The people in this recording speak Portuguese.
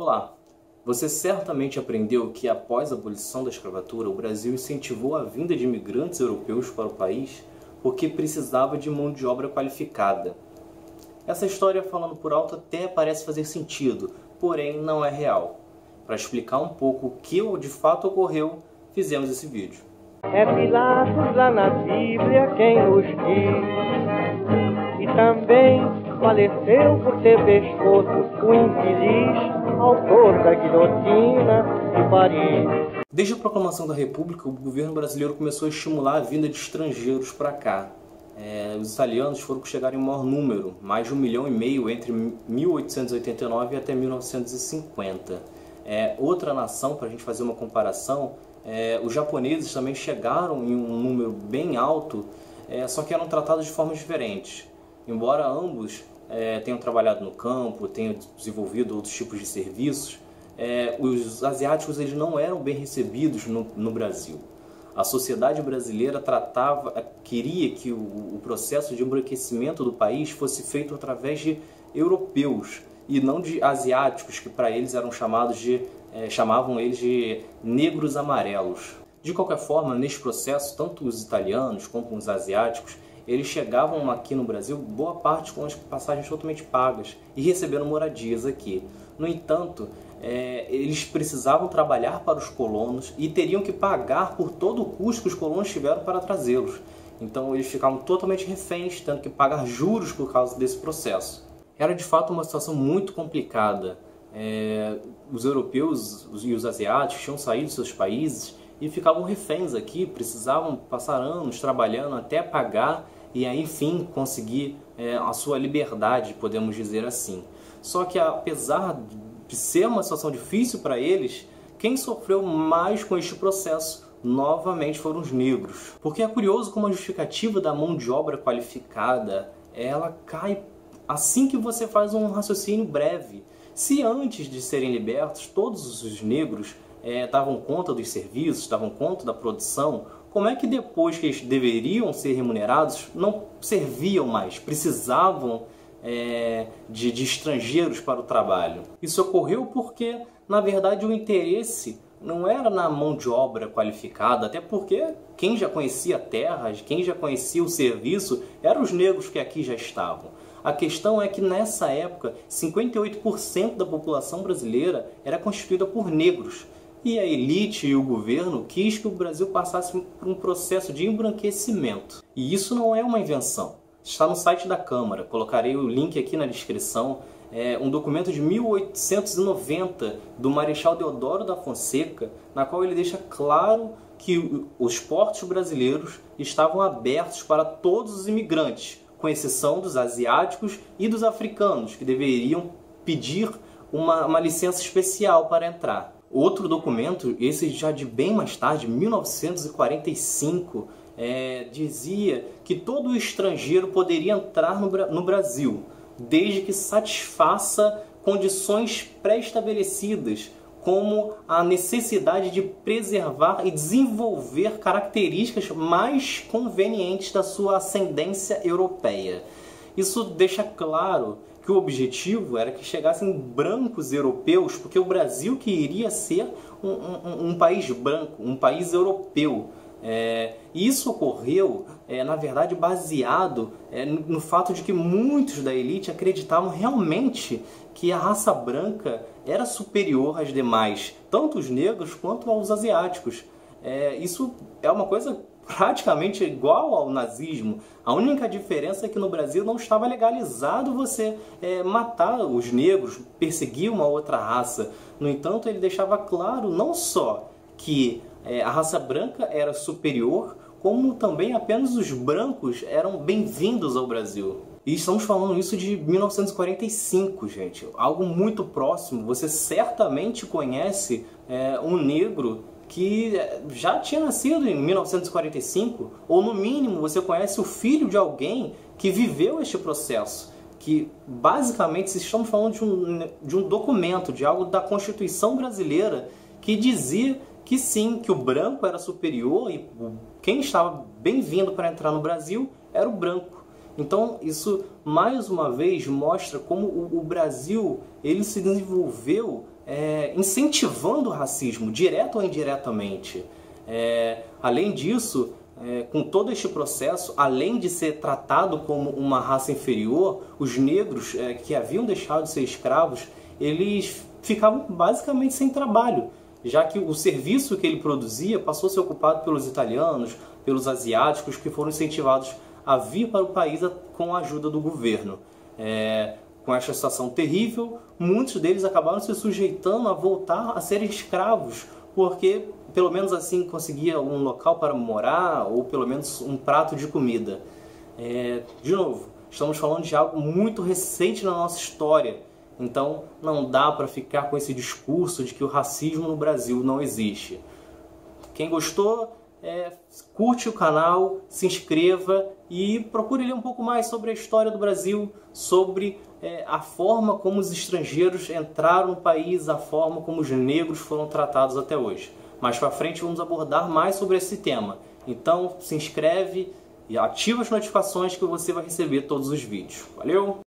Olá! Você certamente aprendeu que após a abolição da escravatura, o Brasil incentivou a vinda de imigrantes europeus para o país porque precisava de mão de obra qualificada. Essa história, falando por alto, até parece fazer sentido, porém não é real. Para explicar um pouco o que de fato ocorreu, fizemos esse vídeo. É Pilatos lá na Bíblia quem nos diz, e também faleceu por ter pescoço o infeliz autor da guilhotina de Paris. Desde a proclamação da República, o governo brasileiro começou a estimular a vinda de estrangeiros para cá. É, os italianos foram chegar em maior número, mais de um milhão e meio entre 1889 e até 1950. É, outra nação, para a gente fazer uma comparação, é, os japoneses também chegaram em um número bem alto, é, só que eram tratados de formas diferentes. Embora ambos é, tenham trabalhado no campo, tenham desenvolvido outros tipos de serviços, é, os asiáticos eles não eram bem recebidos no, no, Brasil. A sociedade brasileira tratava, queria que o, o processo de embranquecimento do país fosse feito através de europeus e não de asiáticos, que para eles eram chamados de, é, chamavam eles de negros amarelos. De qualquer forma, neste processo, tanto os italianos quanto os asiáticos eles chegavam aqui no Brasil, boa parte com as passagens totalmente pagas e recebendo moradias aqui. No entanto, é, eles precisavam trabalhar para os colonos e teriam que pagar por todo o custo que os colonos tiveram para trazê-los. Então eles ficavam totalmente reféns, tendo que pagar juros por causa desse processo. Era de fato uma situação muito complicada. É, os europeus e os asiáticos tinham saído de seus países e ficavam reféns aqui, precisavam passar anos trabalhando até pagar e aí, enfim, conseguir é, a sua liberdade, podemos dizer assim. Só que apesar de ser uma situação difícil para eles, quem sofreu mais com este processo novamente foram os negros. Porque é curioso como a justificativa da mão de obra qualificada, ela cai assim que você faz um raciocínio breve. Se antes de serem libertos todos os negros estavam é, conta dos serviços, estavam conta da produção, como é que depois que eles deveriam ser remunerados, não serviam mais, precisavam é, de, de estrangeiros para o trabalho? Isso ocorreu porque, na verdade, o interesse não era na mão de obra qualificada, até porque quem já conhecia terras, quem já conhecia o serviço, eram os negros que aqui já estavam. A questão é que nessa época, 58% da população brasileira era constituída por negros. E a elite e o governo quis que o Brasil passasse por um processo de embranquecimento. E isso não é uma invenção. Está no site da Câmara, colocarei o link aqui na descrição. É um documento de 1890 do Marechal Deodoro da Fonseca, na qual ele deixa claro que os portos brasileiros estavam abertos para todos os imigrantes, com exceção dos asiáticos e dos africanos, que deveriam pedir uma, uma licença especial para entrar. Outro documento, esse já de bem mais tarde, 1945, é, dizia que todo estrangeiro poderia entrar no, no Brasil, desde que satisfaça condições pré-estabelecidas, como a necessidade de preservar e desenvolver características mais convenientes da sua ascendência europeia. Isso deixa claro que o objetivo era que chegassem brancos europeus, porque o Brasil que iria ser um, um, um país branco, um país europeu. É, isso ocorreu, é, na verdade, baseado é, no, no fato de que muitos da elite acreditavam realmente que a raça branca era superior às demais, tanto os negros quanto aos asiáticos. É, isso é uma coisa praticamente igual ao nazismo. A única diferença é que no Brasil não estava legalizado você é, matar os negros, perseguir uma outra raça. No entanto, ele deixava claro não só que é, a raça branca era superior, como também apenas os brancos eram bem-vindos ao Brasil. E estamos falando isso de 1945, gente. Algo muito próximo. Você certamente conhece é, um negro que já tinha nascido em 1945, ou no mínimo você conhece o filho de alguém que viveu este processo. Que basicamente estamos falando de um, de um documento, de algo da Constituição brasileira que dizia que sim, que o branco era superior e quem estava bem-vindo para entrar no Brasil era o branco. Então isso mais uma vez mostra como o, o Brasil ele se desenvolveu é, incentivando o racismo, direto ou indiretamente. É, além disso, é, com todo este processo, além de ser tratado como uma raça inferior, os negros é, que haviam deixado de ser escravos, eles ficavam basicamente sem trabalho, já que o serviço que ele produzia passou a ser ocupado pelos italianos, pelos asiáticos, que foram incentivados a vir para o país com a ajuda do governo. É, com esta situação terrível, muitos deles acabaram se sujeitando a voltar a serem escravos, porque pelo menos assim conseguia um local para morar ou pelo menos um prato de comida. É, de novo, estamos falando de algo muito recente na nossa história, então não dá para ficar com esse discurso de que o racismo no Brasil não existe. Quem gostou, é, curte o canal, se inscreva e procure ler um pouco mais sobre a história do Brasil, sobre é, a forma como os estrangeiros entraram no país, a forma como os negros foram tratados até hoje. Mais para frente vamos abordar mais sobre esse tema. Então se inscreve e ativa as notificações que você vai receber todos os vídeos. Valeu!